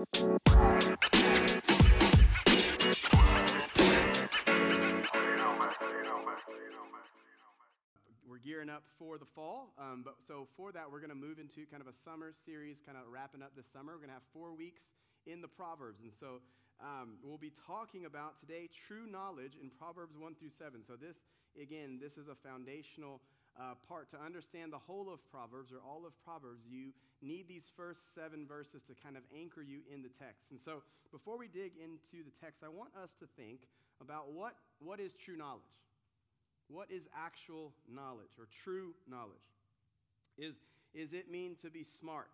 We're gearing up for the fall, um, but so for that, we're going to move into kind of a summer series, kind of wrapping up this summer. We're going to have four weeks in the Proverbs, and so um, we'll be talking about today true knowledge in Proverbs 1 through 7. So, this, again, this is a foundational uh, part. To understand the whole of Proverbs or all of Proverbs, you need these first seven verses to kind of anchor you in the text. And so, before we dig into the text, I want us to think about what, what is true knowledge. What is actual knowledge or true knowledge? Is, is it mean to be smart?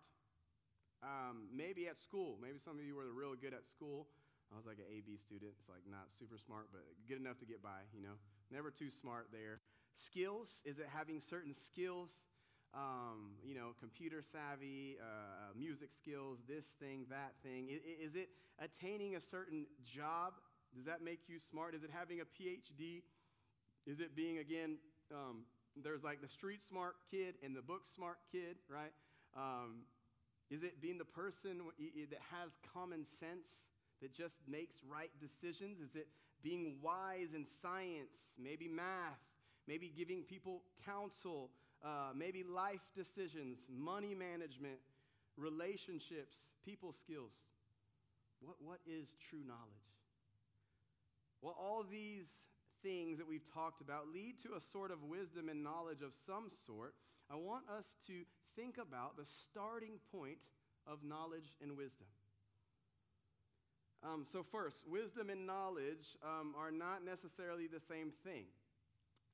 Um, maybe at school. Maybe some of you were really good at school. I was like an AB student. It's like not super smart, but good enough to get by, you know. Never too smart there. Skills. Is it having certain skills? Um, you know, computer savvy, uh, music skills, this thing, that thing. Is, is it attaining a certain job? Does that make you smart? Is it having a PhD? Is it being, again, um, there's like the street smart kid and the book smart kid, right? Um, is it being the person that has common sense, that just makes right decisions? Is it being wise in science, maybe math, maybe giving people counsel, uh, maybe life decisions, money management, relationships, people skills? What, what is true knowledge? Well, all these things that we've talked about lead to a sort of wisdom and knowledge of some sort, I want us to think about the starting point of knowledge and wisdom. Um, so, first, wisdom and knowledge um, are not necessarily the same thing.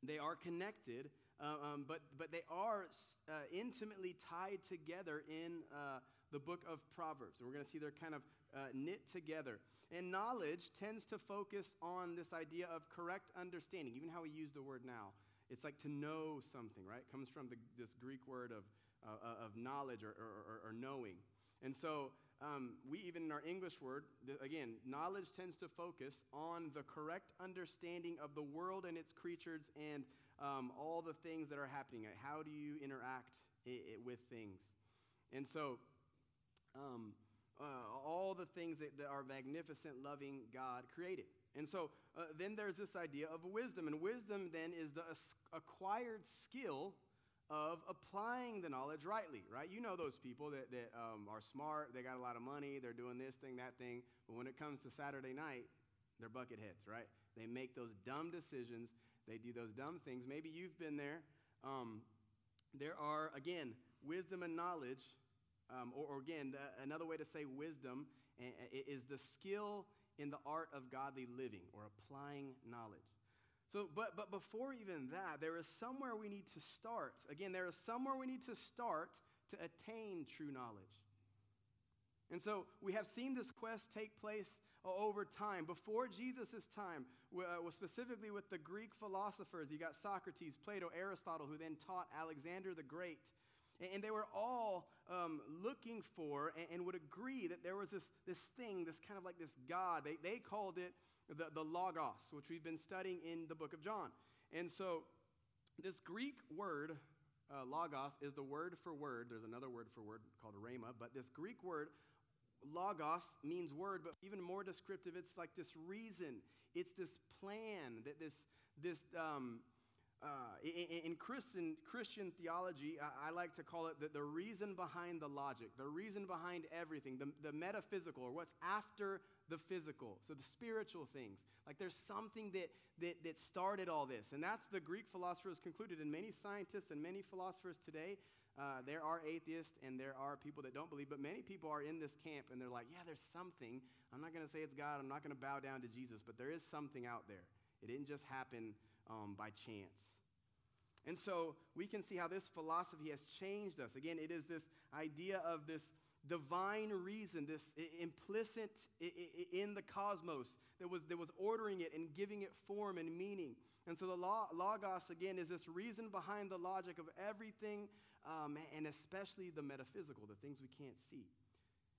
They are connected, uh, um, but, but they are uh, intimately tied together in uh, the book of Proverbs. And we're going to see they're kind of uh, knit together. And knowledge tends to focus on this idea of correct understanding, even how we use the word now. It's like to know something, right? It comes from the, this Greek word of, uh, uh of knowledge or, or, or, knowing. And so um, we, even in our English word, again, knowledge tends to focus on the correct understanding of the world and its creatures and um, all the things that are happening. How do you interact I- I with things? And so, um, uh, all the things that, that, our magnificent, loving God created. And so uh, then there's this idea of wisdom. And wisdom then is the acquired skill of applying the knowledge rightly, right? You know those people that, that um, are smart, they got a lot of money, they're doing this thing, that thing. But when it comes to Saturday night, they're bucket heads, right? They make those dumb decisions, they do those dumb things. Maybe you've been there. Um, there are, again, wisdom and knowledge um, or, or, again, the, another way to say wisdom is the skill in the art of godly living or applying knowledge. So, but, but before even that, there is somewhere we need to start. Again, there is somewhere we need to start to attain true knowledge. And so we have seen this quest take place over time. Before Jesus' time, uh, specifically with the Greek philosophers. You got Socrates, Plato, Aristotle, who then taught Alexander the Great. And they were all um, looking for and, and, would agree that there was this, this thing, this kind of like this God. They, they called it the, the Logos, which we've been studying in the book of John. And so, this Greek word, uh, Logos, is the word for word. There's another word for word called rhema, but this Greek word, Logos, means word, but even more descriptive, it's like this reason. It's this plan, that this, this um, uh, in, in, Christian, Christian theology, I, I, like to call it the, the reason behind the logic, the reason behind everything, the, the metaphysical, or what's after the physical. So the spiritual things. Like there's something that, that, that started all this. And that's the Greek philosophers concluded. And many scientists and many philosophers today, uh, there are atheists and there are people that don't believe, but many people are in this camp and they're like, yeah, there's something. I'm not going to say it's God. I'm not going to bow down to Jesus, but there is something out there. It didn't just happen um, by chance. And so we can see how this philosophy has changed us. Again, it is this idea of this divine reason, this implicit in the cosmos that was, that was ordering it and giving it form and meaning. And so the logos, again, is this reason behind the logic of everything, um, and especially the metaphysical, the things we can't see.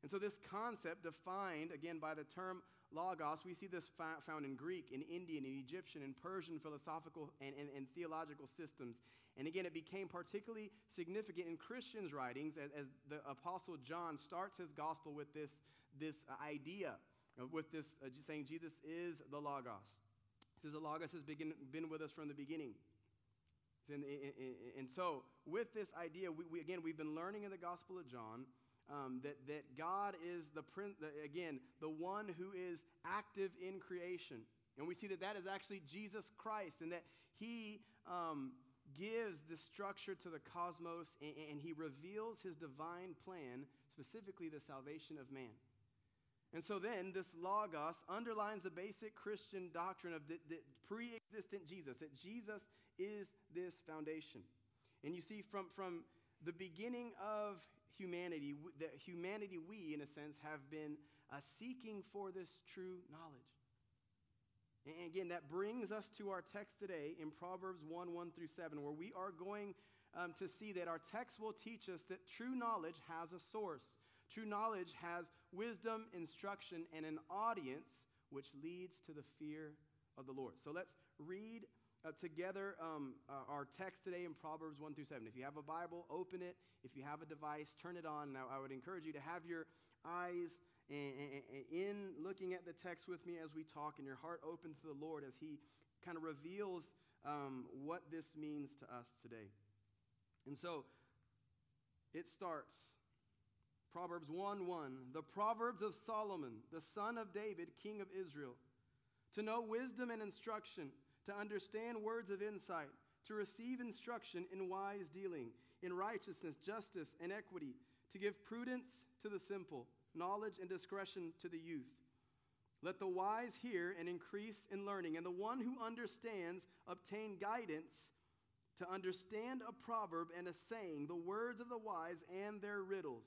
And so this concept, defined again by the term logos, we see this found in Greek, in Indian, in Egyptian, in Persian philosophical and, and, and theological systems. And again, it became particularly significant in Christians' writings as, as the Apostle John starts his gospel with this, this idea, with this uh, saying Jesus is the Logos. He says the Logos has begin, been with us from the beginning. And, and, and so, with this idea, we, we, again, we've been learning in the Gospel of John um, that, that God is, the, the, again, the one who is active in creation. And we see that that is actually Jesus Christ, and that He um, gives the structure to the cosmos and, and he reveals his divine plan, specifically the salvation of man. And so then, this Logos underlines the basic Christian doctrine of the, the pre existent Jesus, that Jesus is this foundation. And you see, from, from the beginning of humanity, the humanity we, in a sense, have been uh, seeking for this true knowledge. And again, that brings us to our text today in Proverbs 1 1 through 7, where we are going um, to see that our text will teach us that true knowledge has a source. True knowledge has wisdom, instruction, and an audience which leads to the fear of the Lord. So let's read uh, together um, uh, our text today in Proverbs 1 through 7. If you have a Bible, open it. If you have a device, turn it on. Now, I would encourage you to have your eyes in looking at the text with me as we talk and your heart open to the Lord as He kind of reveals um, what this means to us today. And so it starts Proverbs 1 1, the Proverbs of Solomon, the son of David, king of Israel, to know wisdom and instruction, to understand words of insight, to receive instruction in wise dealing, in righteousness, justice, and equity, to give prudence to the simple knowledge and discretion to the youth. Let the wise hear and increase in learning, and the one who understands obtain guidance to understand a proverb and a saying, the words of the wise and their riddles.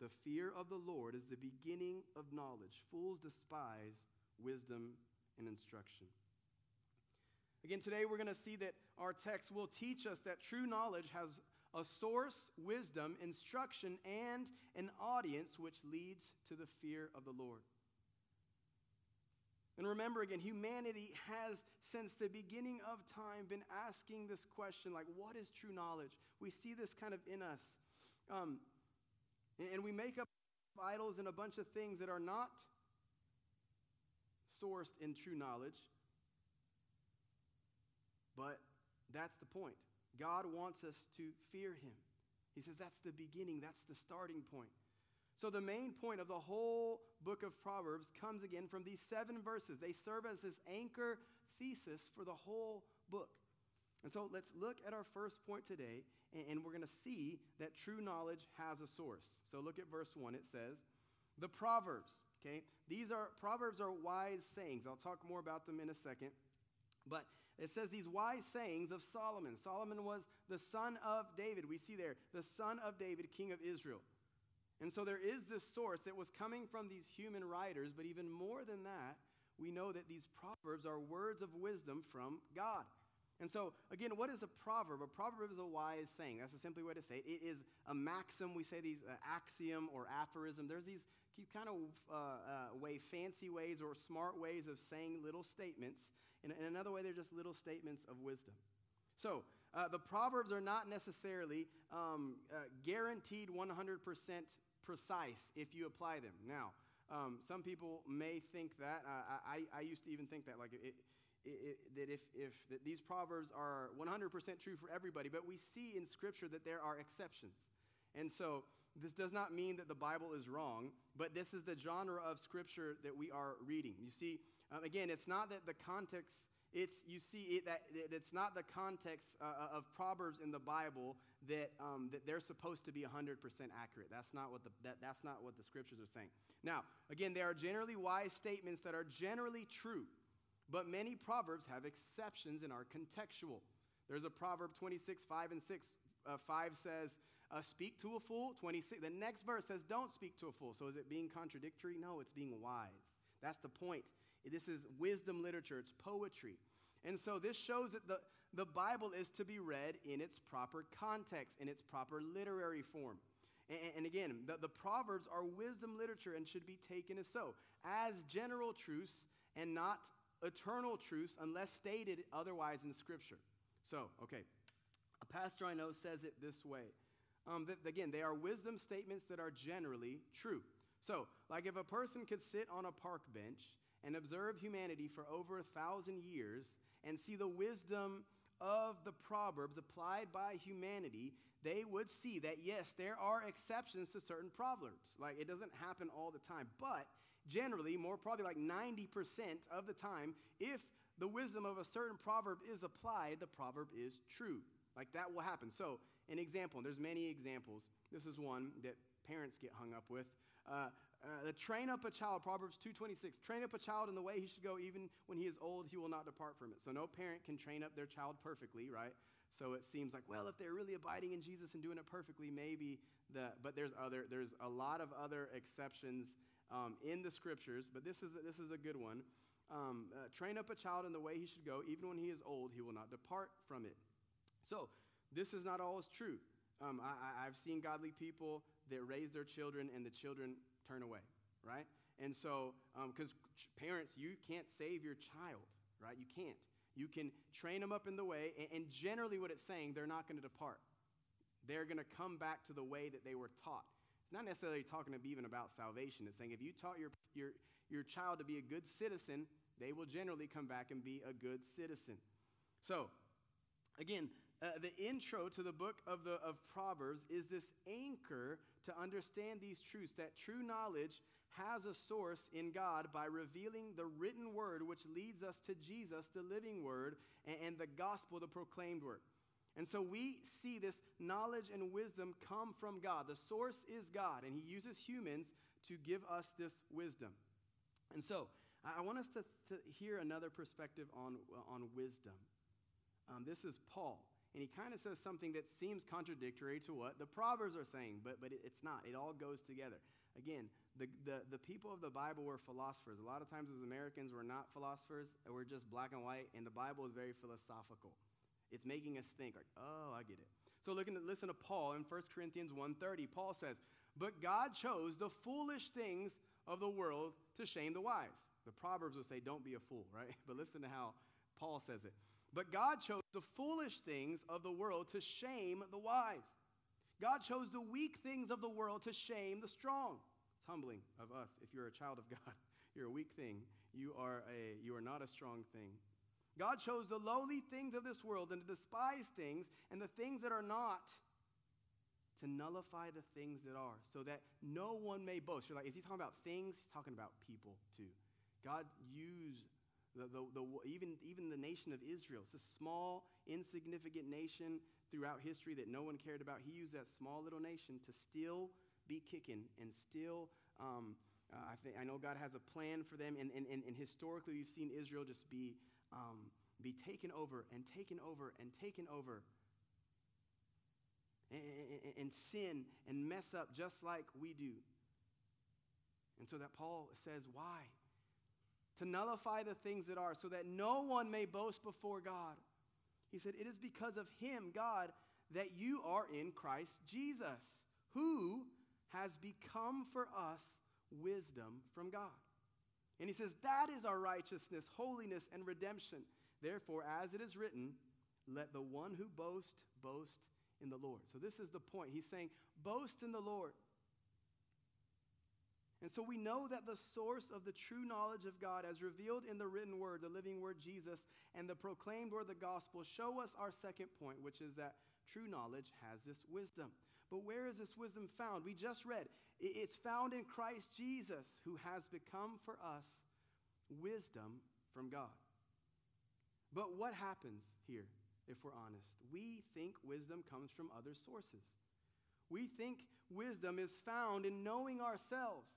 The fear of the Lord is the beginning of knowledge. Fools despise wisdom and instruction. Again, today we're going to see that our text will teach us that true knowledge has a source, wisdom, instruction, and an audience which leads to the fear of the Lord. And remember again, humanity has, since the beginning of time, been asking this question like, what is true knowledge? We see this kind of in us. Um, and we make up idols and a bunch of things that are not sourced in true knowledge. But that's the point. God wants us to fear him. He says that's the beginning, that's the starting point. So, the main point of the whole book of Proverbs comes again from these seven verses. They serve as this anchor thesis for the whole book. And so, let's look at our first point today, and we're going to see that true knowledge has a source. So, look at verse 1. It says, The Proverbs, okay? These are, Proverbs are wise sayings. I'll talk more about them in a second. But it says these wise sayings of Solomon. Solomon was the son of David. We see there, the son of David, king of Israel. And so there is this source that was coming from these human writers, but even more than that, we know that these proverbs are words of wisdom from God. And so, again, what is a proverb? A proverb is a wise saying. That's a simply way to say it. It is a maxim. We say these uh, axiom or aphorism. There's these kind of uh, uh, way, fancy ways or smart ways of saying little statements in, in another way, they're just little statements of wisdom. So, uh, the Proverbs are not necessarily um, uh, guaranteed 100% precise if you apply them. Now, um, some people may think that. Uh, I, I used to even think that, like, it, it, it, that if, if that these Proverbs are 100% true for everybody, but we see in Scripture that there are exceptions. And so, this does not mean that the Bible is wrong, but this is the genre of Scripture that we are reading. You see, um, again, it's not that the context, it's, you see, it, that it's not the context uh, uh, of Proverbs in the Bible that, um, that they're supposed to be 100% accurate. That's not, what the, that, that's not what the scriptures are saying. Now, again, there are generally wise statements that are generally true, but many Proverbs have exceptions and are contextual. There's a Proverb 26, 5 and 6. Uh, 5 says, uh, speak to a fool. 26. The next verse says, don't speak to a fool. So is it being contradictory? No, it's being wise. That's the point. This is wisdom literature, it's poetry. And so this shows that the, the Bible is to be read in its proper context, in its proper literary form. And, and again, the, the Proverbs are wisdom literature and should be taken as so, as general truths and not eternal truths unless stated otherwise in Scripture. So, okay, a pastor I know says it this way. Um, that, again, they are wisdom statements that are generally true. So, like if a person could sit on a park bench and observe humanity for over a thousand years and see the wisdom of the Proverbs applied by humanity, they would see that yes, there are exceptions to certain proverbs. Like it doesn't happen all the time, but generally, more probably like 90% of the time, if the wisdom of a certain proverb is applied, the proverb is true. Like that will happen. So, an example, and there's many examples. This is one that parents get hung up with. Uh, uh, train up a child, Proverbs 2.26, train up a child in the way he should go, even when he is old, he will not depart from it. So no parent can train up their child perfectly, right? So it seems like, well, if they're really abiding in Jesus and doing it perfectly, maybe the, but there's other, there's a lot of other exceptions um, in the scriptures, but this is, this is a good one. Um, uh, train up a child in the way he should go, even when he is old, he will not depart from it. So this is not always true. Um, I, I've seen godly people that raise their children and the children turn away, right? And so, because um, parents, you can't save your child, right? You can't. You can train them up in the way, and, and generally, what it's saying, they're not going to depart. They're going to come back to the way that they were taught. It's not necessarily talking even about salvation. It's saying if you taught your, your, your child to be a good citizen, they will generally come back and be a good citizen. So, again, uh, the intro to the book of, the, of Proverbs is this anchor to understand these truths that true knowledge has a source in God by revealing the written word, which leads us to Jesus, the living word, and, and the gospel, the proclaimed word. And so we see this knowledge and wisdom come from God. The source is God, and He uses humans to give us this wisdom. And so I want us to, to hear another perspective on, on wisdom. Um, this is Paul. And he kind of says something that seems contradictory to what the Proverbs are saying, but, but it's not. It all goes together. Again, the, the, the people of the Bible were philosophers. A lot of times, as Americans, we're not philosophers, we're just black and white, and the Bible is very philosophical. It's making us think, like, oh, I get it. So looking at, listen to Paul in 1 Corinthians 1.30. Paul says, But God chose the foolish things of the world to shame the wise. The Proverbs would say, Don't be a fool, right? But listen to how Paul says it. But God chose the foolish things of the world to shame the wise. God chose the weak things of the world to shame the strong. It's humbling of us. If you're a child of God, you're a weak thing. You are, a, you are not a strong thing. God chose the lowly things of this world and the despised things and the things that are not to nullify the things that are, so that no one may boast. You're like, is he talking about things? He's talking about people too. God used the, the, the, even, even the nation of Israel, it's a small, insignificant nation throughout history that no one cared about. He used that small little nation to still be kicking and still. Um, uh, I, think, I know God has a plan for them, and, and, and, and historically, we've seen Israel just be, um, be taken over and taken over and taken over and, and, and sin and mess up just like we do. And so that Paul says, why? To nullify the things that are, so that no one may boast before God. He said, It is because of him, God, that you are in Christ Jesus, who has become for us wisdom from God. And he says, That is our righteousness, holiness, and redemption. Therefore, as it is written, let the one who boasts boast in the Lord. So, this is the point. He's saying, Boast in the Lord. And so we know that the source of the true knowledge of God, as revealed in the written word, the living word Jesus, and the proclaimed word, the gospel, show us our second point, which is that true knowledge has this wisdom. But where is this wisdom found? We just read it's found in Christ Jesus, who has become for us wisdom from God. But what happens here, if we're honest? We think wisdom comes from other sources. We think wisdom is found in knowing ourselves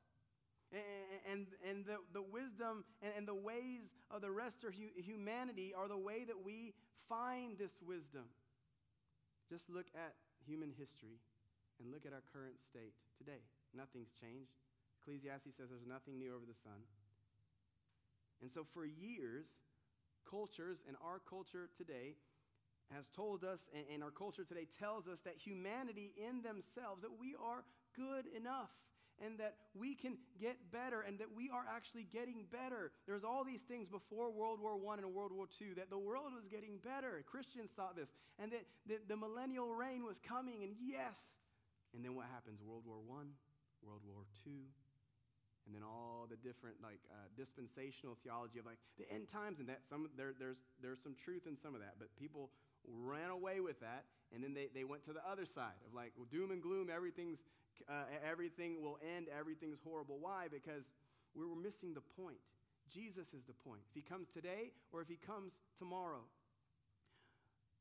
and, and, the, the wisdom and, and the ways of the rest of humanity are the way that we find this wisdom. Just look at human history and look at our current state today. Nothing's changed. Ecclesiastes says there's nothing new over the sun. And so, for years, cultures and our culture today has told us, and, and our culture today tells us that humanity in themselves, that we are good enough and that we can get better and that we are actually getting better. There's all these things before World War I and World War II that the world was getting better. Christians thought this. And that, that the millennial reign was coming, and yes. And then what happens? World War I, World War II, and then all the different like uh, dispensational theology of like the end times and that some there, there's there's some truth in some of that but people ran away with that and then they, they went to the other side of like well, doom and gloom everything's uh, everything will end, everything's horrible. Why? Because we were missing the point. Jesus is the point. If he comes today or if he comes tomorrow.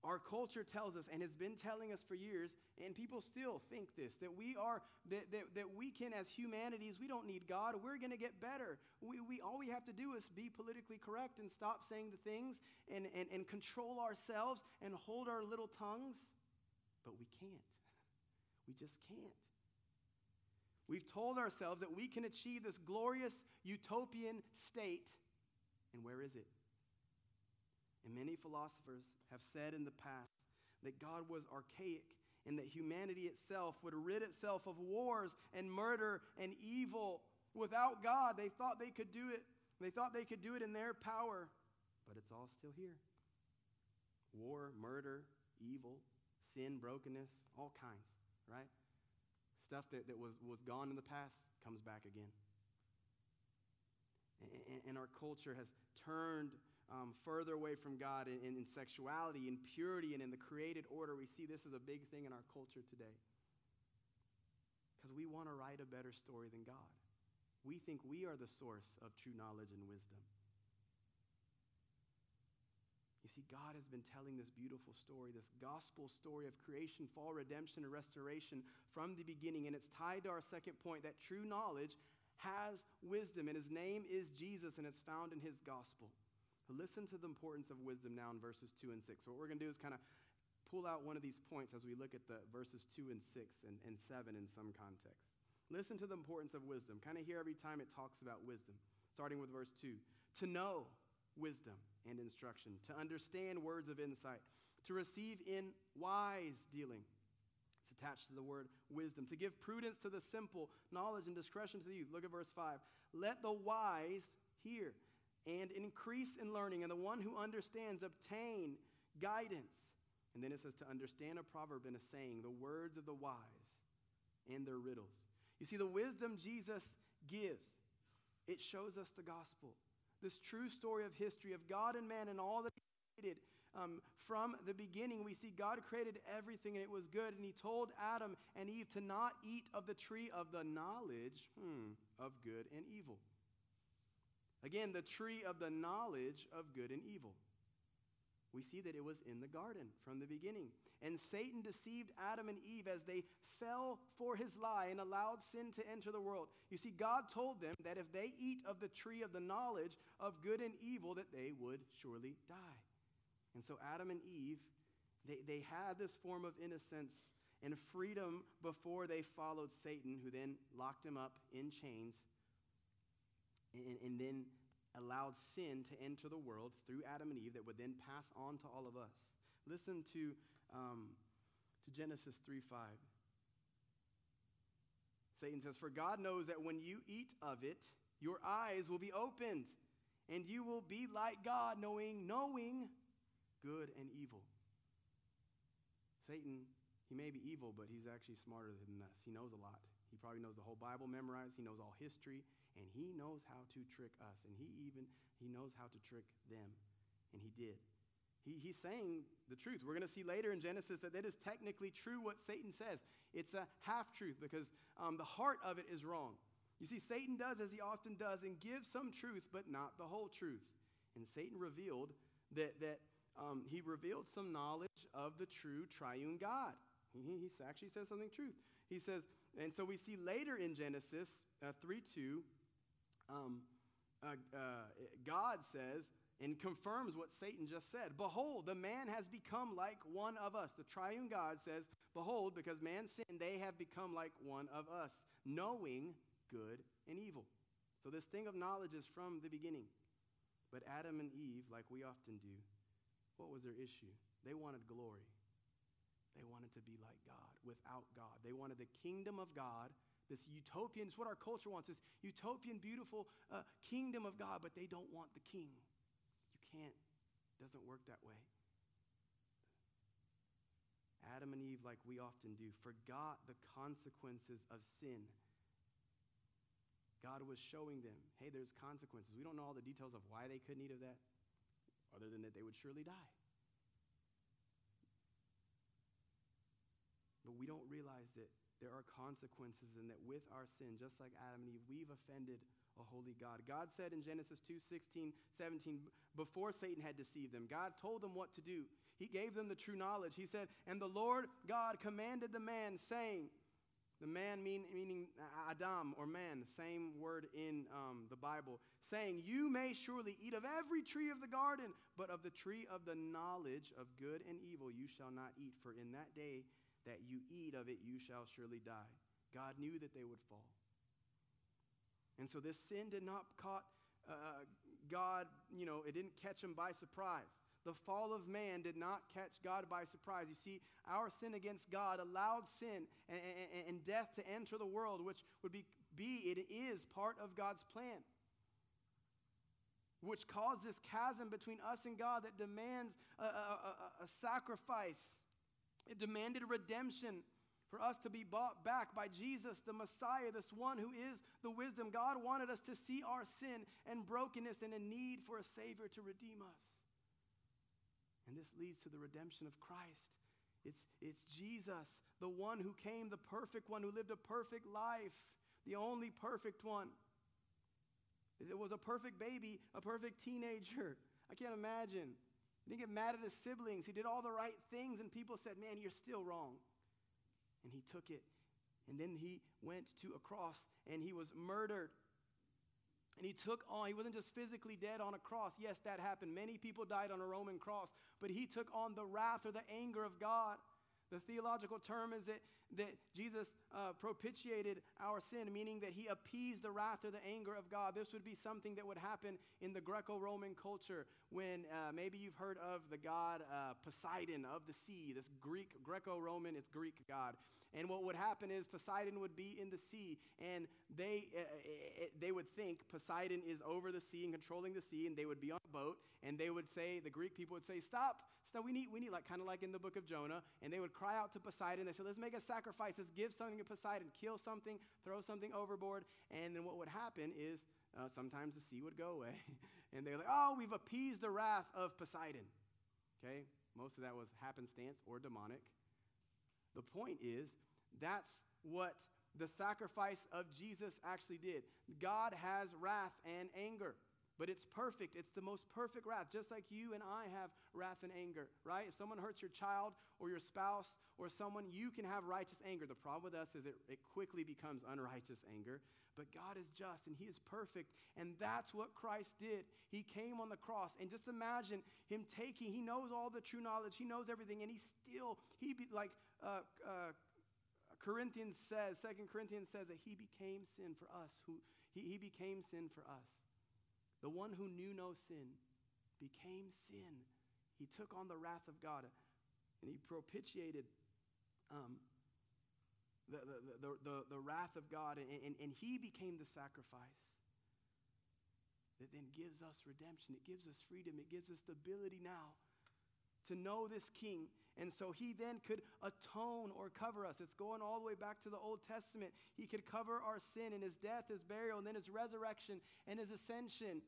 Our culture tells us and has been telling us for years, and people still think this that we are, that, that, that we can, as humanities, we don't need God. We're going to get better. We, we, all we have to do is be politically correct and stop saying the things and, and, and control ourselves and hold our little tongues. But we can't. We just can't. We've told ourselves that we can achieve this glorious utopian state. And where is it? And many philosophers have said in the past that God was archaic and that humanity itself would rid itself of wars and murder and evil. Without God, they thought they could do it. They thought they could do it in their power, but it's all still here. War, murder, evil, sin, brokenness, all kinds, right? stuff that, that was, was gone in the past comes back again. And, and our culture has turned um, further away from God in, in, in sexuality, in purity, and in the created order. We see this as a big thing in our culture today. Because we want to write a better story than God. We think we are the source of true knowledge and wisdom. You see, God has been telling this beautiful story, this gospel story of creation, fall, redemption, and restoration from the beginning. And it's tied to our second point that true knowledge has wisdom, and his name is Jesus, and it's found in his gospel. But listen to the importance of wisdom now in verses 2 and 6. So, what we're going to do is kind of pull out one of these points as we look at the verses 2 and 6 and, and 7 in some context. Listen to the importance of wisdom. Kind of hear every time it talks about wisdom, starting with verse 2. To know wisdom and instruction, to understand words of insight, to receive in wise dealing. It's attached to the word wisdom, to give prudence to the simple, knowledge and discretion to the youth. Look at verse 5. Let the wise hear and increase in learning, and the one who understands obtain guidance. And then it says to understand a proverb and a saying, the words of the wise and their riddles. You see, the wisdom Jesus gives, it shows us the gospel this true story of history of God and man and all that He created. Um, from the beginning, we see God created everything and it was good. And He told Adam and Eve to not eat of the tree of the knowledge hmm, of good and evil. Again, the tree of the knowledge of good and evil. We see that it was in the garden from the beginning. And Satan deceived Adam and Eve as they fell for his lie and allowed sin to enter the world. You see, God told them that if they eat of the tree of the knowledge of good and evil, that they would surely die. And so Adam and Eve, they, they had this form of innocence and freedom before they followed Satan, who then locked him up in chains and, and then allowed sin to enter the world through Adam and Eve that would then pass on to all of us. Listen to, um, to Genesis 3 5. Satan says, For God knows that when you eat of it, your eyes will be opened, and you will be like God, knowing, knowing good and evil. Satan, he may be evil, but he's actually smarter than us. He knows a lot. He probably knows the whole Bible memorized. He knows all history, and he knows how to trick us. And he even he knows how to trick them, and he did. He, he's saying the truth. We're going to see later in Genesis that that is technically true what Satan says. It's a half truth because um, the heart of it is wrong. You see, Satan does as he often does and gives some truth, but not the whole truth. And Satan revealed that, that um, he revealed some knowledge of the true triune God. He, he actually says something truth. He says, and so we see later in Genesis uh, 3 2, um, uh, uh, God says, and confirms what Satan just said. Behold, the man has become like one of us. The triune God says, Behold, because man sinned, they have become like one of us, knowing good and evil. So, this thing of knowledge is from the beginning. But Adam and Eve, like we often do, what was their issue? They wanted glory. They wanted to be like God without God. They wanted the kingdom of God, this utopian, it's what our culture wants, this utopian, beautiful uh, kingdom of God, but they don't want the king. You can't, doesn't work that way. Adam and Eve, like we often do, forgot the consequences of sin. God was showing them, hey, there's consequences. We don't know all the details of why they couldn't eat of that, other than that they would surely die. But we don't realize that there are consequences and that with our sin, just like Adam and Eve, we've offended a holy God. God said in Genesis 2 16, 17, before Satan had deceived them, God told them what to do. He gave them the true knowledge. He said, And the Lord God commanded the man, saying, the man mean, meaning Adam or man, same word in um, the Bible, saying, You may surely eat of every tree of the garden, but of the tree of the knowledge of good and evil you shall not eat, for in that day that you eat of it, you shall surely die. God knew that they would fall. And so this sin did not caught uh, God, you know, it didn't catch him by surprise. The fall of man did not catch God by surprise. You see, our sin against God allowed sin and, and, and death to enter the world, which would be, be, it is part of God's plan, which caused this chasm between us and God that demands a, a, a, a sacrifice it demanded redemption for us to be bought back by Jesus, the Messiah, this one who is the wisdom. God wanted us to see our sin and brokenness and a need for a Savior to redeem us. And this leads to the redemption of Christ. It's, it's Jesus, the one who came, the perfect one, who lived a perfect life, the only perfect one. It was a perfect baby, a perfect teenager. I can't imagine. He didn't get mad at his siblings. He did all the right things, and people said, Man, you're still wrong. And he took it. And then he went to a cross and he was murdered. And he took on, he wasn't just physically dead on a cross. Yes, that happened. Many people died on a Roman cross, but he took on the wrath or the anger of God. The theological term is that that Jesus uh, propitiated our sin, meaning that he appeased the wrath or the anger of God. This would be something that would happen in the Greco Roman culture when uh, maybe you've heard of the god uh, Poseidon of the sea, this Greek, Greco Roman, it's Greek god. And what would happen is Poseidon would be in the sea, and they, uh, uh, they would think Poseidon is over the sea and controlling the sea, and they would be on a boat, and they would say, the Greek people would say, Stop, stop, we need, we need, like kind of like in the book of Jonah, and they would cry out to Poseidon. They said, Let's make a sacrifice, let's give something to Poseidon, kill something, throw something overboard, and then what would happen is uh, sometimes the sea would go away, and they're like, Oh, we've appeased the wrath of Poseidon. Okay? Most of that was happenstance or demonic. The point is, that's what the sacrifice of Jesus actually did. God has wrath and anger, but it's perfect. It's the most perfect wrath, just like you and I have wrath and anger, right? If someone hurts your child or your spouse or someone, you can have righteous anger. The problem with us is it, it quickly becomes unrighteous anger. But God is just and He is perfect. And that's what Christ did. He came on the cross. And just imagine Him taking, He knows all the true knowledge, He knows everything, and He still, He be like, uh, uh, Corinthians says, Second Corinthians says that he became sin for us. Who, he, he became sin for us. The one who knew no sin became sin. He took on the wrath of God and he propitiated um, the, the, the, the, the wrath of God, and, and, and he became the sacrifice that then gives us redemption. It gives us freedom. It gives us the ability now to know this king. And so he then could atone or cover us. It's going all the way back to the Old Testament. He could cover our sin in his death, his burial, and then his resurrection and his ascension.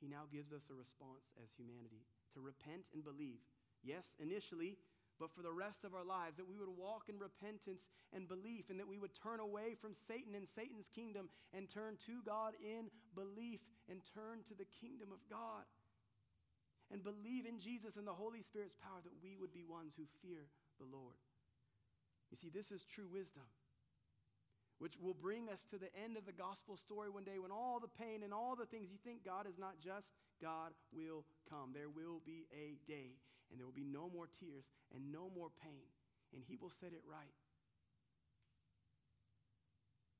He now gives us a response as humanity to repent and believe. Yes, initially, but for the rest of our lives, that we would walk in repentance and belief, and that we would turn away from Satan and Satan's kingdom and turn to God in belief and turn to the kingdom of God and believe in Jesus and the Holy Spirit's power that we would be ones who fear the Lord. You see, this is true wisdom, which will bring us to the end of the gospel story one day when all the pain and all the things you think God is not just, God will come. There will be a day, and there will be no more tears and no more pain, and He will set it right.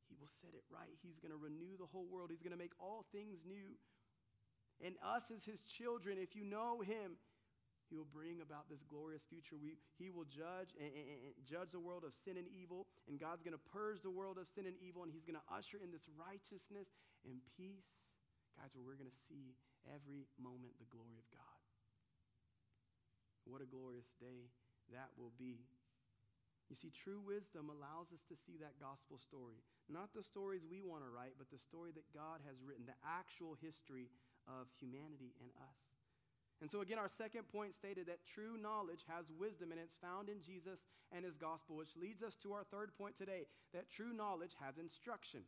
He will set it right. He's going to renew the whole world. He's going to make all things new and us as his children, if you know him, He will bring about this glorious future. We, he will judge and, and, and judge the world of sin and evil, and God's going to purge the world of sin and evil, and He's going to usher in this righteousness and peace, guys, where we're going to see every moment the glory of God. What a glorious day that will be. You see, true wisdom allows us to see that gospel story. Not the stories we want to write, but the story that God has written, the actual history of humanity and us. And so, again, our second point stated that true knowledge has wisdom, and it's found in Jesus and his gospel, which leads us to our third point today that true knowledge has instruction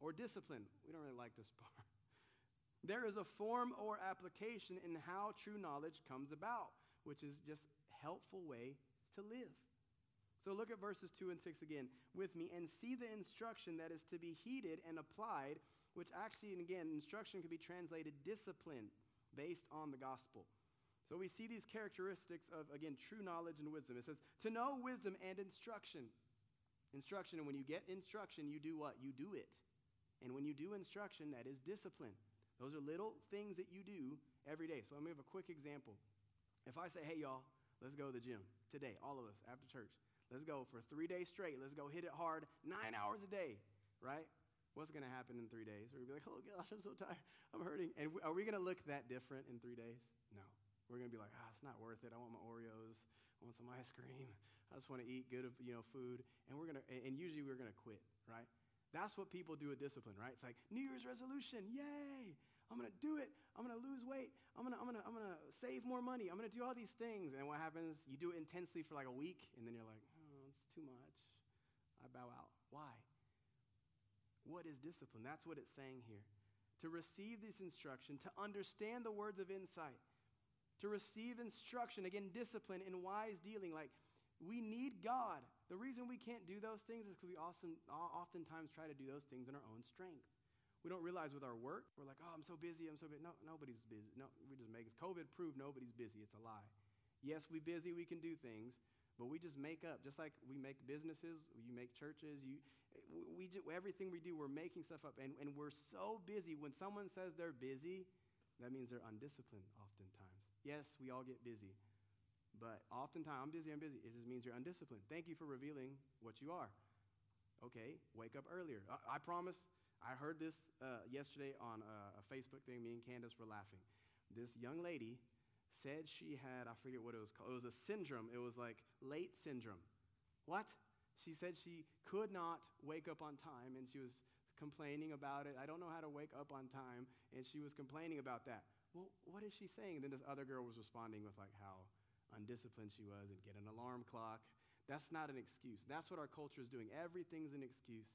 or discipline. We don't really like this part. There is a form or application in how true knowledge comes about, which is just helpful way to live. So look at verses 2 and 6 again with me and see the instruction that is to be heeded and applied, which actually, and again, instruction can be translated discipline based on the gospel. So we see these characteristics of, again, true knowledge and wisdom. It says, to know wisdom and instruction. Instruction, and when you get instruction, you do what? You do it. And when you do instruction, that is discipline. Those are little things that you do every day. So let me give a quick example. If I say, hey, y'all, let's go to the gym today, all of us after church. Let's go for three days straight. Let's go hit it hard, nine hours a day, right? What's going to happen in three days? We're going to be like, oh gosh, I'm so tired. I'm hurting. And are we going to look that different in three days? No. We're going to be like, ah, it's not worth it. I want my Oreos. I want some ice cream. I just want to eat good, you know, food. And we're going to, and usually we're going to quit, right? That's what people do with discipline, right? It's like New Year's resolution, yay! I'm gonna do it. I'm gonna lose weight. I'm gonna, I'm gonna, I'm gonna save more money. I'm gonna do all these things. And what happens? You do it intensely for like a week, and then you're like, oh, it's too much. I bow out. Why? What is discipline? That's what it's saying here. To receive this instruction, to understand the words of insight, to receive instruction, again, discipline in wise dealing. Like, we need God. The reason we can't do those things is because we often, oftentimes try to do those things in our own strength. We don't realize with our work, we're like, oh, I'm so busy, I'm so busy. No, nobody's busy. No, we just make it. COVID proved nobody's busy. It's a lie. Yes, we busy, we can do things, but we just make up. Just like we make businesses, you make churches, you, we just, everything we do, we're making stuff up. And, and we're so busy. When someone says they're busy, that means they're undisciplined oftentimes. Yes, we all get busy. But oftentimes, I'm busy, I'm busy. It just means you're undisciplined. Thank you for revealing what you are. Okay, wake up earlier. I, I promise, I heard this uh, yesterday on a, a Facebook thing. Me and Candace were laughing. This young lady said she had, I forget what it was called. It was a syndrome. It was like late syndrome. What? She said she could not wake up on time and she was complaining about it. I don't know how to wake up on time. And she was complaining about that. Well, what is she saying? And then this other girl was responding with like how undisciplined she was and get an alarm clock. That's not an excuse. That's what our culture is doing. Everything's an excuse.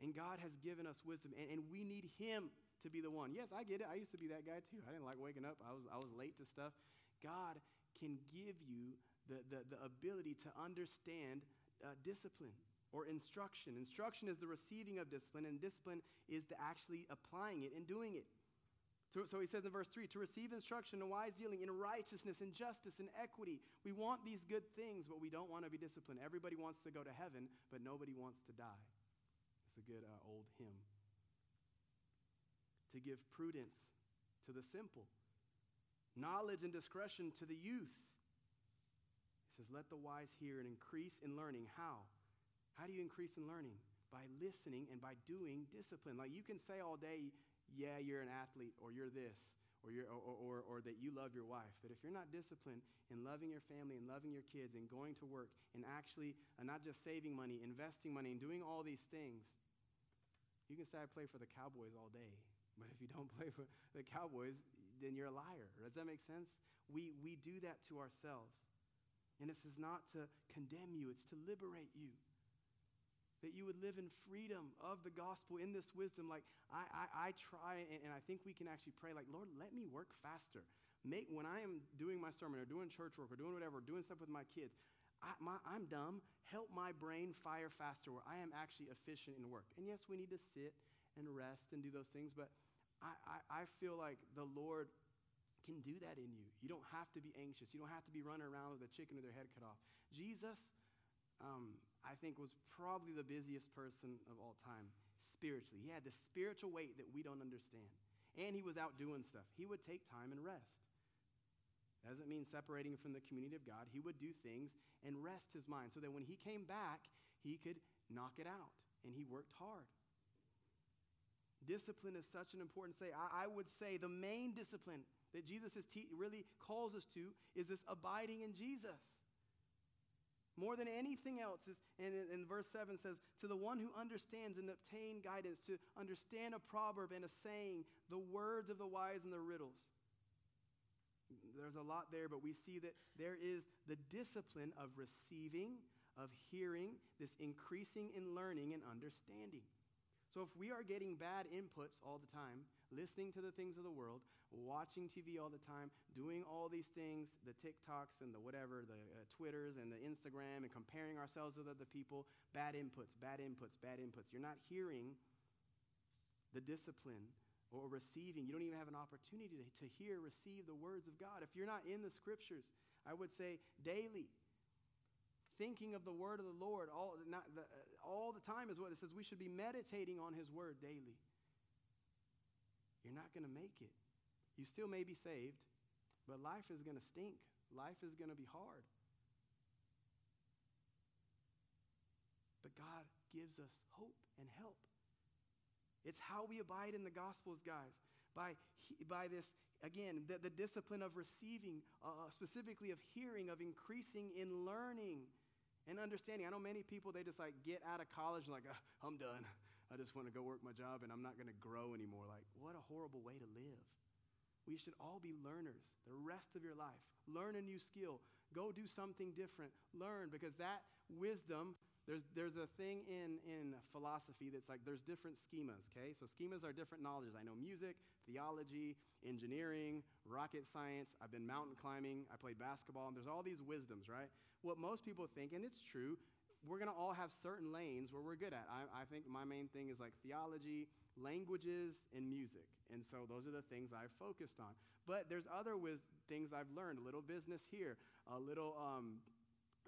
And God has given us wisdom, and, and we need Him to be the one. Yes, I get it. I used to be that guy too. I didn't like waking up, I was, I was late to stuff. God can give you the, the, the ability to understand uh, discipline or instruction. Instruction is the receiving of discipline, and discipline is the actually applying it and doing it. So, so he says in verse 3 to receive instruction in wise dealing, in righteousness, in justice, in equity. We want these good things, but we don't want to be disciplined. Everybody wants to go to heaven, but nobody wants to die. It's a good uh, old hymn. To give prudence to the simple, knowledge and discretion to the youth says, Let the wise hear and increase in learning. How? How do you increase in learning? By listening and by doing discipline. Like you can say all day, yeah, you're an athlete, or you're this, or, you're, or, or, or that you love your wife. But if you're not disciplined in loving your family and loving your kids and going to work and actually uh, not just saving money, investing money, and doing all these things, you can say, I play for the Cowboys all day. But if you don't play for the Cowboys, then you're a liar. Does that make sense? We, we do that to ourselves. And this is not to condemn you, it's to liberate you. That you would live in freedom of the gospel in this wisdom. Like, I, I, I try, and, and I think we can actually pray, like, Lord, let me work faster. Make, when I am doing my sermon or doing church work or doing whatever, or doing stuff with my kids, I, I'm dumb. Help my brain fire faster where I am actually efficient in work. And yes, we need to sit and rest and do those things, but I, I, I feel like the Lord can do that in you. You don't have to be anxious. You don't have to be running around with a chicken with their head cut off. Jesus, um, I think, was probably the busiest person of all time spiritually. He had the spiritual weight that we don't understand. And he was out doing stuff. He would take time and rest. Doesn't mean separating from the community of God. He would do things and rest his mind so that when he came back, he could knock it out. And he worked hard. Discipline is such an important say. I, I would say the main discipline that Jesus is te- really calls us to is this abiding in Jesus. More than anything else, is, and in, verse 7 says, To the one who understands and obtain guidance, to understand a proverb and a saying, the words of the wise and the riddles. There's a lot there, but we see that there is the discipline of receiving, of hearing, this increasing in learning and understanding. So if we are getting bad inputs all the time, listening to the things of the world, watching TV all the time, doing all these things, the TikToks and the whatever, the uh, Twitters and the Instagram, and comparing ourselves with other people, bad inputs, bad inputs, bad inputs. You're not hearing the discipline or receiving. You don't even have an opportunity to, to hear, receive the words of God. If you're not in the scriptures, I would say daily, thinking of the word of the Lord all, not the, all the time is what it says. We should be meditating on his word daily. You're not going to make it. You still may be saved, but life is going to stink. Life is going to be hard. But God gives us hope and help. It's how we abide in the Gospels, guys. By, by this, again, the, the discipline of receiving, uh, specifically of hearing, of increasing in learning and understanding. I know many people, they just like get out of college and like, uh, I'm done. I just want to go work my job and I'm not going to grow anymore. Like, what a horrible way to live. We should all be learners the rest of your life. Learn a new skill. Go do something different. Learn because that wisdom, there's, there's a thing in, in philosophy that's like there's different schemas, okay? So schemas are different knowledges. I know music, theology, engineering, rocket science. I've been mountain climbing. I played basketball. And there's all these wisdoms, right? What most people think, and it's true, we're going to all have certain lanes where we're good at. I, I, think my main thing is like theology, languages, and music. And so those are the things I've focused on. But there's other wis- things I've learned a little business here, a little um,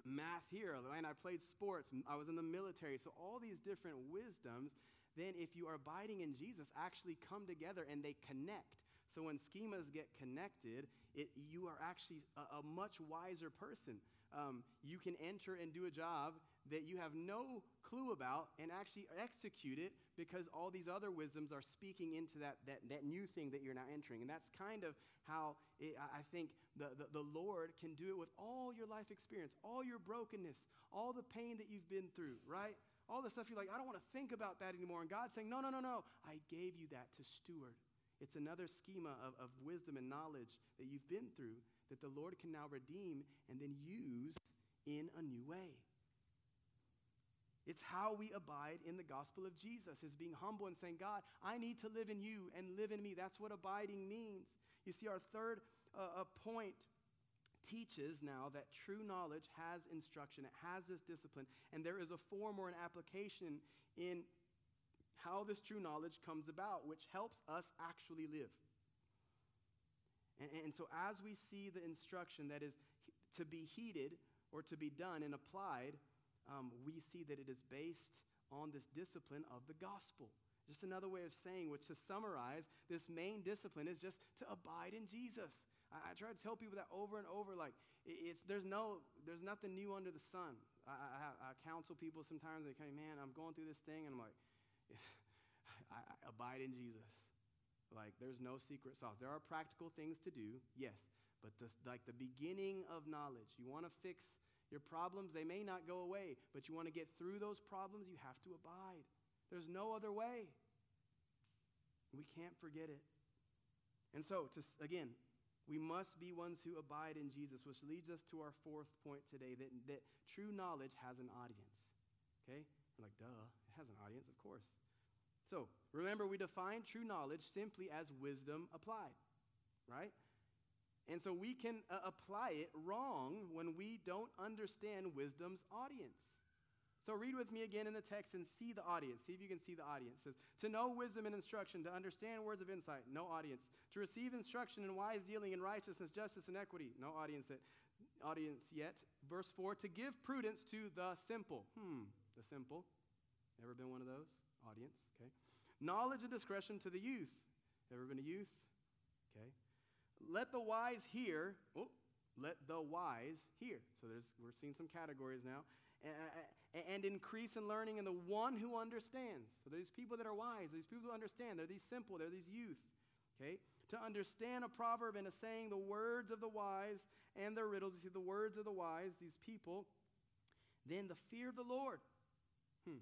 math here, and I played sports, I was in the military. So all these different wisdoms, then if you are abiding in Jesus, actually come together and they connect. So when schemas get connected, it, you are actually a, a much wiser person. Um, you can enter and do a job that you have no clue about and actually execute it because all these other wisdoms are speaking into that, that, that new thing that you're now entering. And that's kind of how it, I think the, the, the Lord can do it with all your life experience, all your brokenness, all the pain that you've been through, right? All the stuff you're like, I don't want to think about that anymore. And God's saying, No, no, no, no. I gave you that to steward. It's another schema of, of wisdom and knowledge that you've been through that the Lord can now redeem and then use in a new way. It's how we abide in the gospel of Jesus, is being humble and saying, God, I need to live in you and live in me. That's what abiding means. You see, our third uh, point teaches now that true knowledge has instruction, it has this discipline, and there is a form or an application in how this true knowledge comes about, which helps us actually live. And, and so, as we see the instruction that is to be heeded or to be done and applied, um, we see that it is based on this discipline of the gospel. Just another way of saying, which to summarize, this main discipline is just to abide in Jesus. I, I try to tell people that over and over, like it's there's no there's nothing new under the sun. I, I, I counsel people sometimes. They of, man, I'm going through this thing, and I'm like, I abide in Jesus. Like there's no secret sauce. There are practical things to do, yes, but the, like the beginning of knowledge, you want to fix your problems, they may not go away, but you want to get through those problems, you have to abide. There's no other way. We can't forget it. And so, to, again, we must be ones who abide in Jesus, which leads us to our fourth point today that, that true knowledge has an audience. Okay? We're like, duh, it has an audience, of course. So, remember, we define true knowledge simply as wisdom applied, right? And so we can uh, apply it wrong when we don't understand wisdom's audience. So read with me again in the text and see the audience. See if you can see the audience. It says, to know wisdom and instruction, to understand words of insight, no audience. To receive instruction in wise dealing in righteousness, justice, and equity, no audience, yet. audience yet. Verse 4, to give prudence to the simple. Hmm, the simple. Ever been one of those? Audience, okay. Knowledge and discretion to the youth. Ever been a youth? Okay. Let the wise hear. Oh, let the wise hear. So there's, we're seeing some categories now. And increase in learning in the one who understands. So these people that are wise, these people who understand, they're these simple, they're these youth. Okay? To understand a proverb and a saying, the words of the wise and their riddles. You see, the words of the wise, these people. Then the fear of the Lord. Hmm.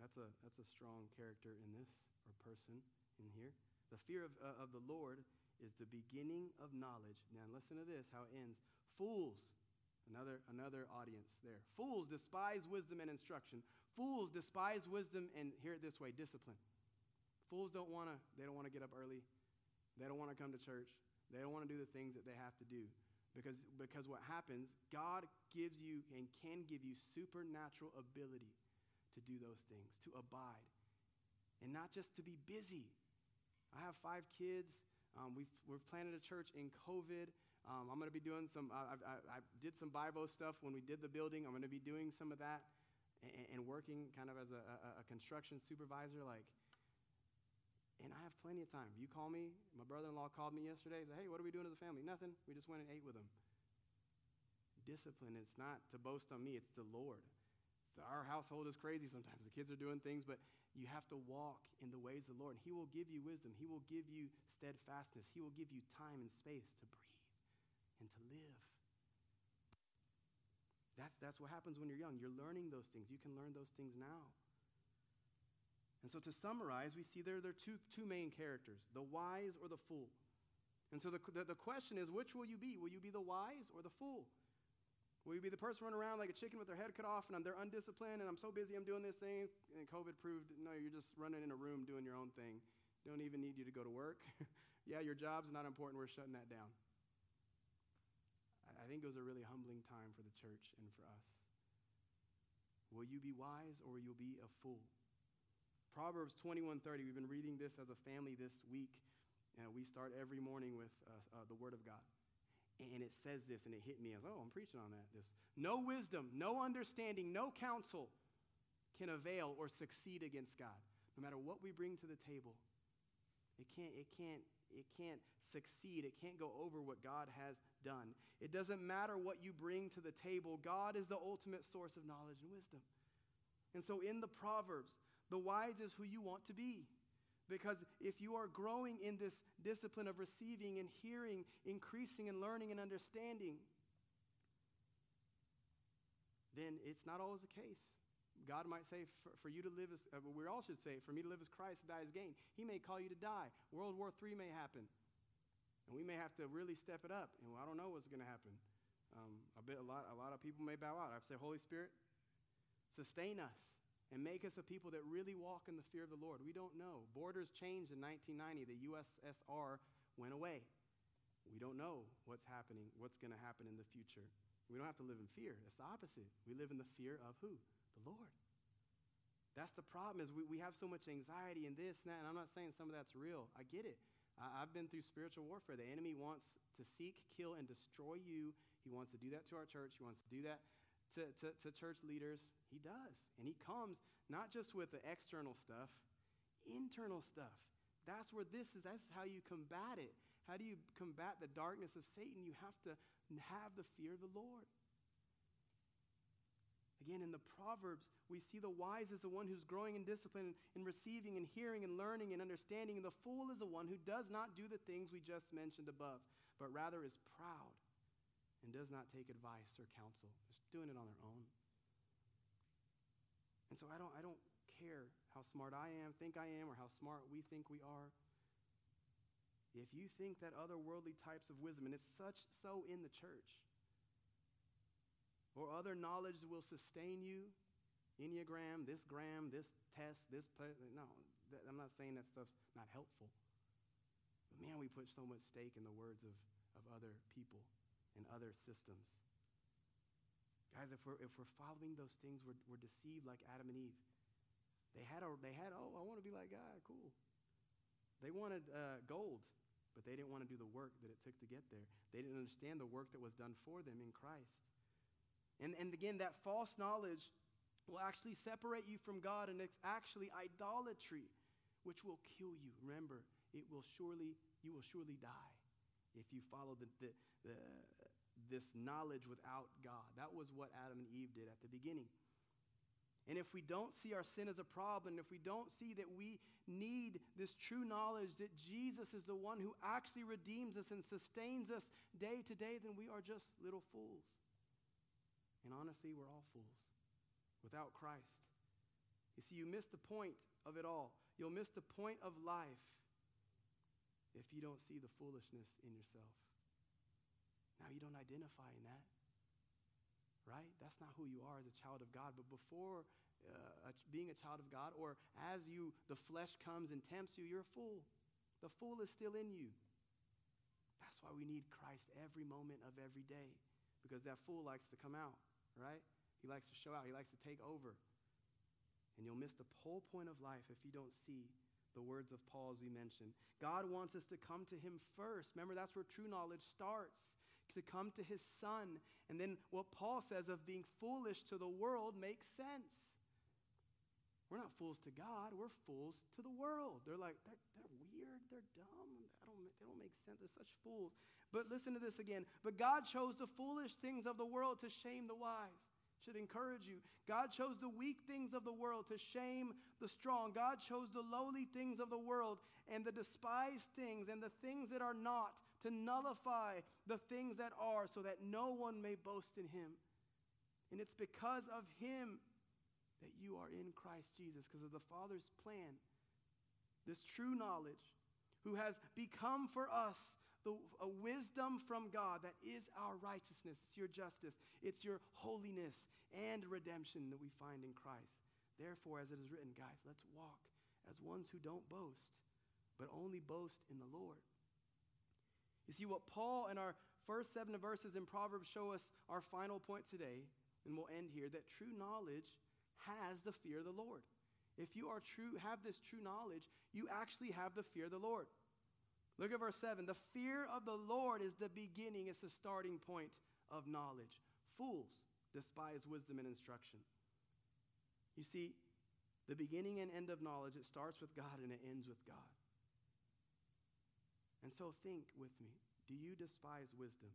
That's a, that's a strong character in this, or person in here. The fear of, uh, of the Lord is the beginning of knowledge. Now, listen to this how it ends. Fools, another, another audience there. Fools despise wisdom and instruction. Fools despise wisdom and, hear it this way, discipline. Fools don't want to, they don't want to get up early. They don't want to come to church. They don't want to do the things that they have to do. Because, because what happens, God gives you and can give you supernatural ability to do those things, to abide, and not just to be busy. I have five kids. Um, we've, we've planted a church in COVID. Um, I'm going to be doing some, I, I, I, did some Bible stuff when we did the building. I'm going to be doing some of that and, and working kind of as a, a, a construction supervisor. Like, and I have plenty of time. You call me. My brother-in-law called me yesterday. He said, "Hey, what are we doing as a family?" Nothing. We just went and ate with him. Discipline. It's not to boast on me. It's the Lord. So our household is crazy sometimes. The kids are doing things, but you have to walk in the ways of the Lord. and He will give you wisdom. He will give you steadfastness. He will give you time and space to breathe and to live. That's, that's what happens when you're young. You're learning those things. You can learn those things now. And so to summarize, we see there, there are two, two main characters the wise or the fool. And so the, the, the question is which will you be? Will you be the wise or the fool? Will you be the person running around like a chicken with their head cut off and they're undisciplined and I'm so busy I'm doing this thing? And COVID proved no, you're just running in a room doing your own thing. Don't even need you to go to work. yeah, your job's not important. We're shutting that down. I think it was a really humbling time for the church and for us. Will you be wise or will you be a fool? Proverbs 21:30. We've been reading this as a family this week, and we start every morning with uh, uh, the Word of God. And it says this, and it hit me as, oh, I'm preaching on that. This no wisdom, no understanding, no counsel can avail or succeed against God. No matter what we bring to the table, it can't, it can't, it can't succeed. It can't go over what God has done. It doesn't matter what you bring to the table. God is the ultimate source of knowledge and wisdom. And so in the Proverbs, the wise is who you want to be. Because if you are growing in this discipline of receiving and hearing, increasing and learning and understanding, then it's not always the case. God might say, for, for you to live as, uh, we all should say, for me to live as Christ, to die as gain. He may call you to die. World War III may happen. And we may have to really step it up. And I don't know what's going to happen. Um, a, bit, a, lot, a lot of people may bow out. I say, Holy Spirit, sustain us and make us a people that really walk in the fear of the Lord. We don't know. Borders changed in 1990. The USSR went away. We don't know what's happening, what's going to happen in the future. We don't have to live in fear. It's the opposite. We live in the fear of who? The Lord. That's the problem is we, we have so much anxiety and this and that, and I'm not saying some of that's real. I get it. I, I've been through spiritual warfare. The enemy wants to seek, kill, and destroy you. He wants to do that to our church. He wants to do that to, to, to church leaders. He does. And he comes not just with the external stuff, internal stuff. That's where this is. That's how you combat it. How do you combat the darkness of Satan? You have to have the fear of the Lord. Again, in the Proverbs, we see the wise is the one who's growing in discipline, in receiving and hearing and learning and understanding. And the fool is the one who does not do the things we just mentioned above, but rather is proud and does not take advice or counsel, just doing it on their own. And so I don't, I don't care how smart I am, think I am, or how smart we think we are. If you think that other worldly types of wisdom, and it's such so in the church, or other knowledge will sustain you, Enneagram, this gram, this test, this, no, that, I'm not saying that stuff's not helpful. But man, we put so much stake in the words of, of other people and other systems. Guys, if we're, if we're following those things, we're, we're deceived like Adam and Eve. They had, a, they had oh, I want to be like God. Cool. They wanted uh, gold, but they didn't want to do the work that it took to get there. They didn't understand the work that was done for them in Christ. And, and again, that false knowledge will actually separate you from God, and it's actually idolatry, which will kill you. Remember, it will surely, you will surely die if you follow the, the, the, this knowledge without God. That was what Adam and Eve did at the beginning. And if we don't see our sin as a problem, if we don't see that we need this true knowledge that Jesus is the one who actually redeems us and sustains us day to day, then we are just little fools. And honestly, we're all fools without Christ. You see, you miss the point of it all. You'll miss the point of life if you don't see the foolishness in yourself. Now, you don't identify in that right? That's not who you are as a child of God. But before uh, being a child of God, or as you the flesh comes and tempts you, you're a fool. The fool is still in you. That's why we need Christ every moment of every day, because that fool likes to come out, right? He likes to show out. He likes to take over. And you'll miss the whole point of life if you don't see the words of Paul as we mentioned. God wants us to come to him first. Remember, that's where true knowledge starts to come to his son. And then what Paul says of being foolish to the world makes sense. We're not fools to God, we're fools to the world. They're like, they're, they're weird, they're dumb, I don't, they don't make sense, they're such fools. But listen to this again. But God chose the foolish things of the world to shame the wise. Should encourage you. God chose the weak things of the world to shame the strong. God chose the lowly things of the world and the despised things and the things that are not to nullify the things that are, so that no one may boast in him. And it's because of him that you are in Christ Jesus, because of the Father's plan. This true knowledge, who has become for us the, a wisdom from God that is our righteousness. It's your justice, it's your holiness and redemption that we find in Christ. Therefore, as it is written, guys, let's walk as ones who don't boast, but only boast in the Lord. You see, what Paul and our first seven verses in Proverbs show us our final point today, and we'll end here, that true knowledge has the fear of the Lord. If you are true, have this true knowledge, you actually have the fear of the Lord. Look at verse 7. The fear of the Lord is the beginning, it's the starting point of knowledge. Fools despise wisdom and instruction. You see, the beginning and end of knowledge, it starts with God and it ends with God. And so think with me do you despise wisdom?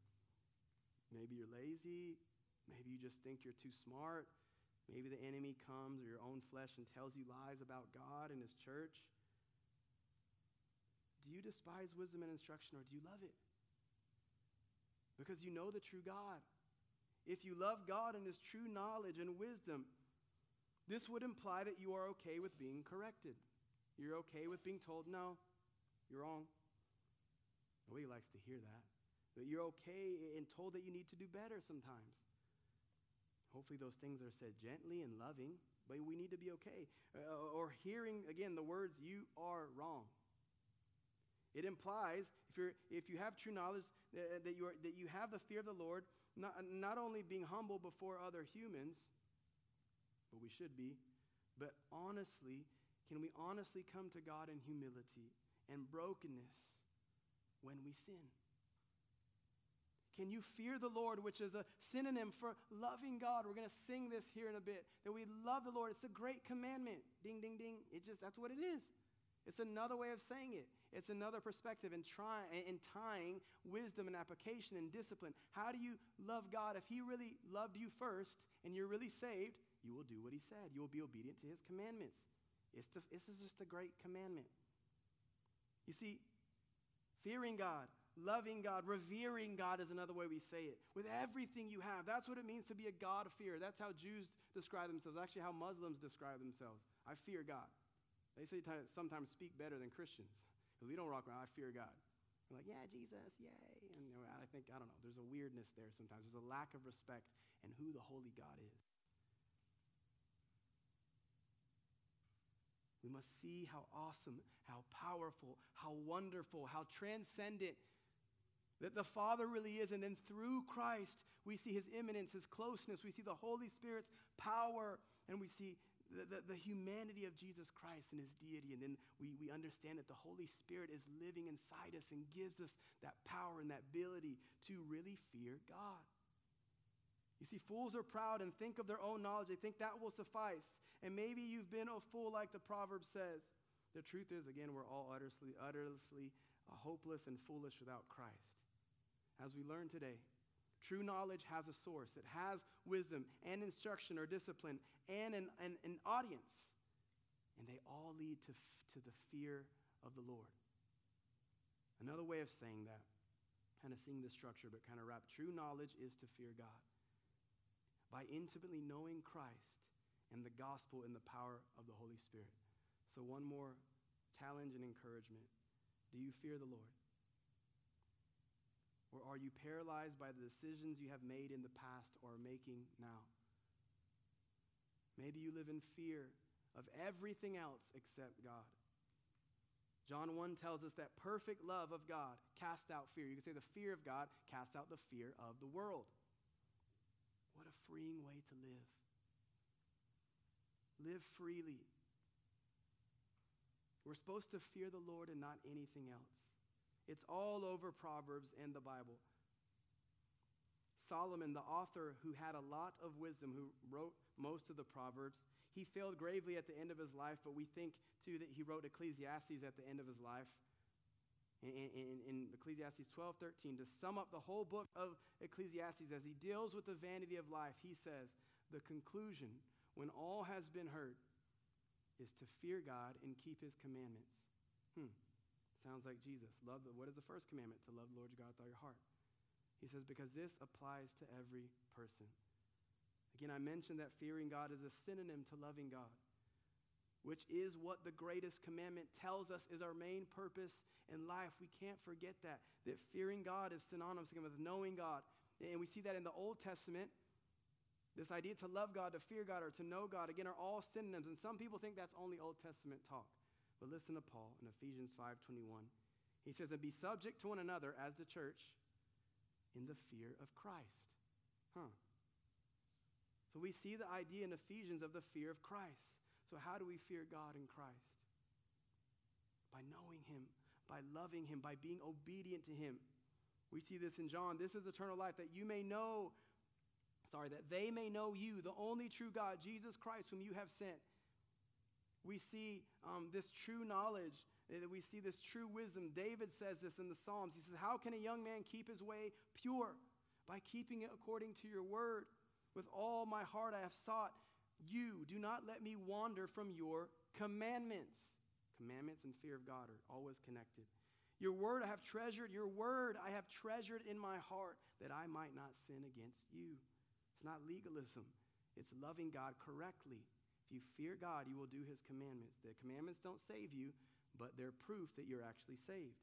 Maybe you're lazy. Maybe you just think you're too smart. Maybe the enemy comes or your own flesh and tells you lies about God and his church. Do you despise wisdom and instruction or do you love it? Because you know the true God. If you love God and his true knowledge and wisdom, this would imply that you are okay with being corrected. You're okay with being told, no, you're wrong. Nobody likes to hear that. That you're okay and told that you need to do better sometimes. Hopefully, those things are said gently and loving, but we need to be okay. Uh, or hearing, again, the words, you are wrong. It implies, if, you're, if you have true knowledge, uh, that, you are, that you have the fear of the Lord, not, not only being humble before other humans, but we should be, but honestly, can we honestly come to God in humility and brokenness when we sin? Can you fear the Lord, which is a synonym for loving God? We're going to sing this here in a bit. That we love the Lord. It's a great commandment. Ding, ding, ding. It just, that's what it is. It's another way of saying it. It's another perspective in, try, in tying wisdom and application and discipline. How do you love God? If He really loved you first and you're really saved, you will do what He said. You will be obedient to His commandments. It's the, this is just a great commandment. You see, Fearing God, loving God, revering God is another way we say it. With everything you have. That's what it means to be a God of fear. That's how Jews describe themselves. Actually, how Muslims describe themselves. I fear God. They say sometimes speak better than Christians because we don't rock around. I fear God. We're like, yeah, Jesus, yay. And I think, I don't know, there's a weirdness there sometimes. There's a lack of respect in who the holy God is. We must see how awesome, how powerful, how wonderful, how transcendent that the Father really is. And then through Christ, we see his immanence, his closeness. We see the Holy Spirit's power, and we see the, the, the, humanity of Jesus Christ and his deity. And then we, we understand that the Holy Spirit is living inside us and gives us that power and that ability to really fear God. You see, fools are proud and think of their own knowledge. They think that will suffice. And maybe you've been a fool, like the proverb says. The truth is, again, we're all utterly, utterly uh, hopeless and foolish without Christ. as we learn today. True knowledge has a source, it has wisdom and instruction or discipline and an, an, an audience. And they all lead to, to the fear of the Lord. Another way of saying that, kind of seeing the structure, but kind of wrap true knowledge is to fear God. By intimately knowing Christ and the gospel in the power of the Holy Spirit. So, one more challenge and encouragement. Do you fear the Lord? Or are you paralyzed by the decisions you have made in the past or are making now? Maybe you live in fear of everything else except God. John 1 tells us that perfect love of God casts out fear. You can say the fear of God casts out the fear of the world. What a freeing way to live. Live freely. We're supposed to fear the Lord and not anything else. It's all over Proverbs and the Bible. Solomon, the author who had a lot of wisdom, who wrote most of the Proverbs, he failed gravely at the end of his life, but we think too that he wrote Ecclesiastes at the end of his life. In, in, in Ecclesiastes 12 13, to sum up the whole book of Ecclesiastes, as he deals with the vanity of life, he says, The conclusion, when all has been heard, is to fear God and keep his commandments. Hmm. Sounds like Jesus. Love the, what is the first commandment? To love the Lord your God with all your heart. He says, because this applies to every person. Again, I mentioned that fearing God is a synonym to loving God, which is what the greatest commandment tells us is our main purpose in life. We can't forget that, that fearing God is synonymous with knowing God. And we see that in the Old Testament. This idea to love God, to fear God, or to know God, again, are all synonyms. And some people think that's only Old Testament talk. But listen to Paul in Ephesians 5:21. He says, "And be subject to one another as the church in the fear of Christ." Huh. So we see the idea in Ephesians of the fear of Christ. So how do we fear God in Christ? By knowing him, by loving him, by being obedient to him. We see this in John. This is eternal life that you may know sorry, that they may know you, the only true God, Jesus Christ, whom you have sent we see um, this true knowledge, that we see this true wisdom. David says this in the Psalms. He says, How can a young man keep his way pure? By keeping it according to your word. With all my heart I have sought you. Do not let me wander from your commandments. Commandments and fear of God are always connected. Your word I have treasured, your word I have treasured in my heart that I might not sin against you. It's not legalism, it's loving God correctly if you fear God, you will do his commandments. The commandments don't save you, but they're proof that you're actually saved.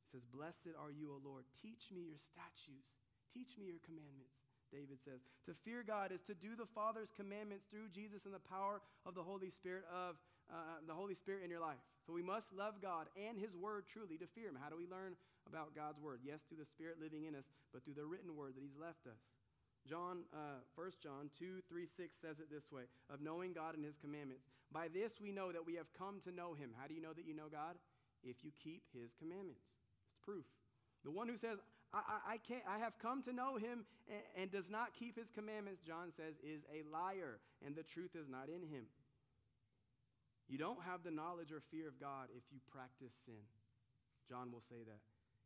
It says, Blessed are you, O Lord. Teach me your statutes. Teach me your commandments. David says, To fear God is to do the Father's commandments through Jesus and the power of the Holy Spirit of uh, the Holy Spirit in your life. So we must love God and His Word truly to fear Him. How do we learn about God's Word? Yes, through the Spirit living in us, but through the written Word that He's left us. John, uh, 1 John 2, 3, 6 says it this way of knowing God and his commandments. By this we know that we have come to know him. How do you know that you know God? If you keep his commandments. It's proof. The one who says, I, I, I can't, I have come to know him and, and does not keep his commandments, John says, is a liar, and the truth is not in him. You don't have the knowledge or fear of God if you practice sin. John will say that.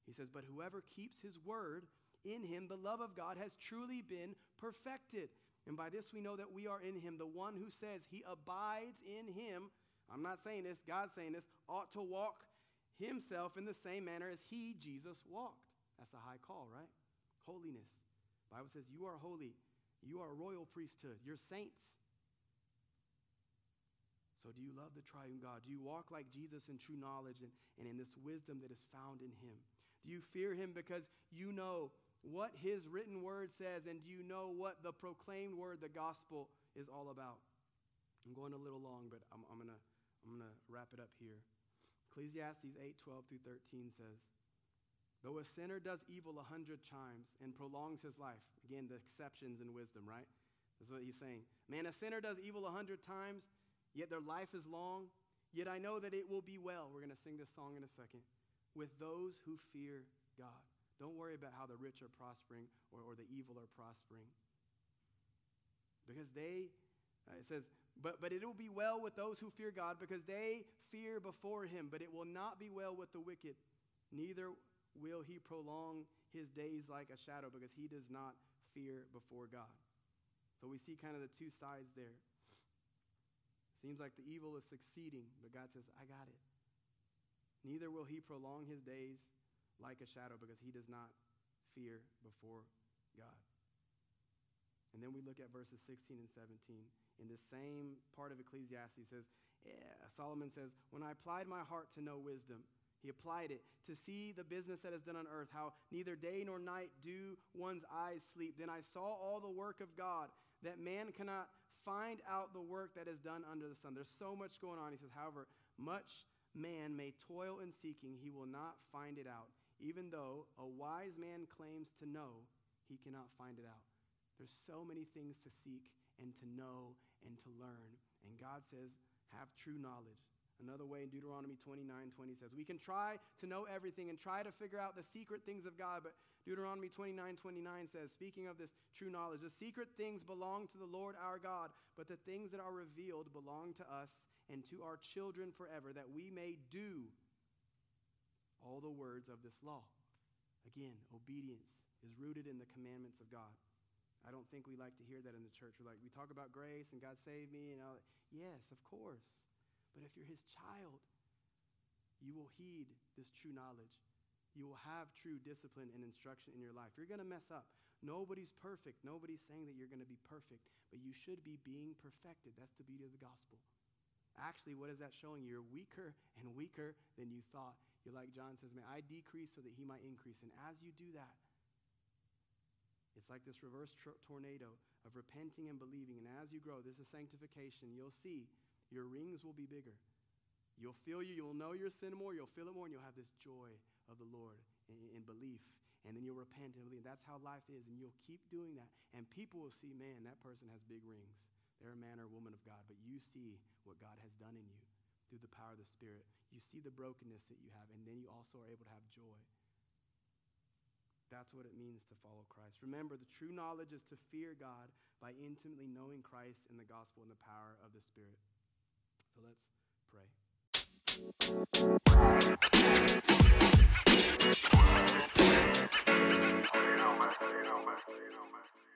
He says, But whoever keeps his word, in him, the love of God has truly been perfected. And by this we know that we are in him. The one who says he abides in him, I'm not saying this, God's saying this, ought to walk himself in the same manner as he, Jesus, walked. That's a high call, right? Holiness. The Bible says you are holy. You are a royal priesthood. You're saints. So, do you love the triune God? Do you walk like Jesus in true knowledge and, and in this wisdom that is found in him? Do you fear him because you know what his written word says, and do you know what the proclaimed word, the gospel, is all about? I'm going a little long, but I'm, I'm going to I'm gonna wrap it up here. Ecclesiastes 8 12 through 13 says, Though a sinner does evil a hundred times and prolongs his life, again, the exceptions in wisdom, right? That's what he's saying. Man, a sinner does evil a hundred times, yet their life is long. Yet I know that it will be well. We're going to sing this song in a second. With those who fear God. Don't worry about how the rich are prospering or, or the evil are prospering. Because they, uh, it says, but, but it will be well with those who fear God because they fear before him, but it will not be well with the wicked, neither will he prolong his days like a shadow because he does not fear before God. So we see kind of the two sides there. Seems like the evil is succeeding, but God says, I got it. Neither will he prolong his days like a shadow because he does not fear before God. And then we look at verses 16 and 17. In the same part of Ecclesiastes says, yeah, Solomon says, When I applied my heart to know wisdom, he applied it to see the business that is done on earth, how neither day nor night do one's eyes sleep. Then I saw all the work of God, that man cannot find out the work that is done under the sun. There's so much going on. He says, however, much man may toil in seeking, he will not find it out. Even though a wise man claims to know, he cannot find it out. There's so many things to seek and to know and to learn. And God says, have true knowledge. Another way in Deuteronomy 29 20 says, We can try to know everything and try to figure out the secret things of God, but Deuteronomy 29 29 says, speaking of this true knowledge, the secret things belong to the Lord our God, but the things that are revealed belong to us and to our children forever, that we may do all the words of this law. Again, obedience is rooted in the commandments of God. I don't think we like to hear that in the church. We're like, we talk about grace and God saved me and all that. Yes, of course. But if you're his child, you will heed this true knowledge. You will have true discipline and instruction in your life. You're going to mess up. Nobody's perfect. Nobody's saying that you're going to be perfect, but you should be being perfected. That's the beauty of the gospel. Actually, what is that showing? You're weaker and weaker than you thought. You're like John says, May I decrease so that he might increase. And as you do that, it's like this reverse tr- tornado of repenting and believing. And as you grow, this is sanctification. You'll see your rings will be bigger. You'll feel you, you'll know your sin more, you'll feel it more, and you'll have this joy of the Lord in, in belief. And then you'll repent and believe. That's how life is. And you'll keep doing that. And people will see, man, that person has big rings. They're a man or a woman of God. But you see what God has done in you through the power of the Spirit. You see the brokenness that you have, and then you also are able to have joy. That's what it means to follow Christ. Remember, the true knowledge is to fear God by intimately knowing Christ and the gospel and the power of the Spirit. So let's pray. You know, man. You know, man. You know, man.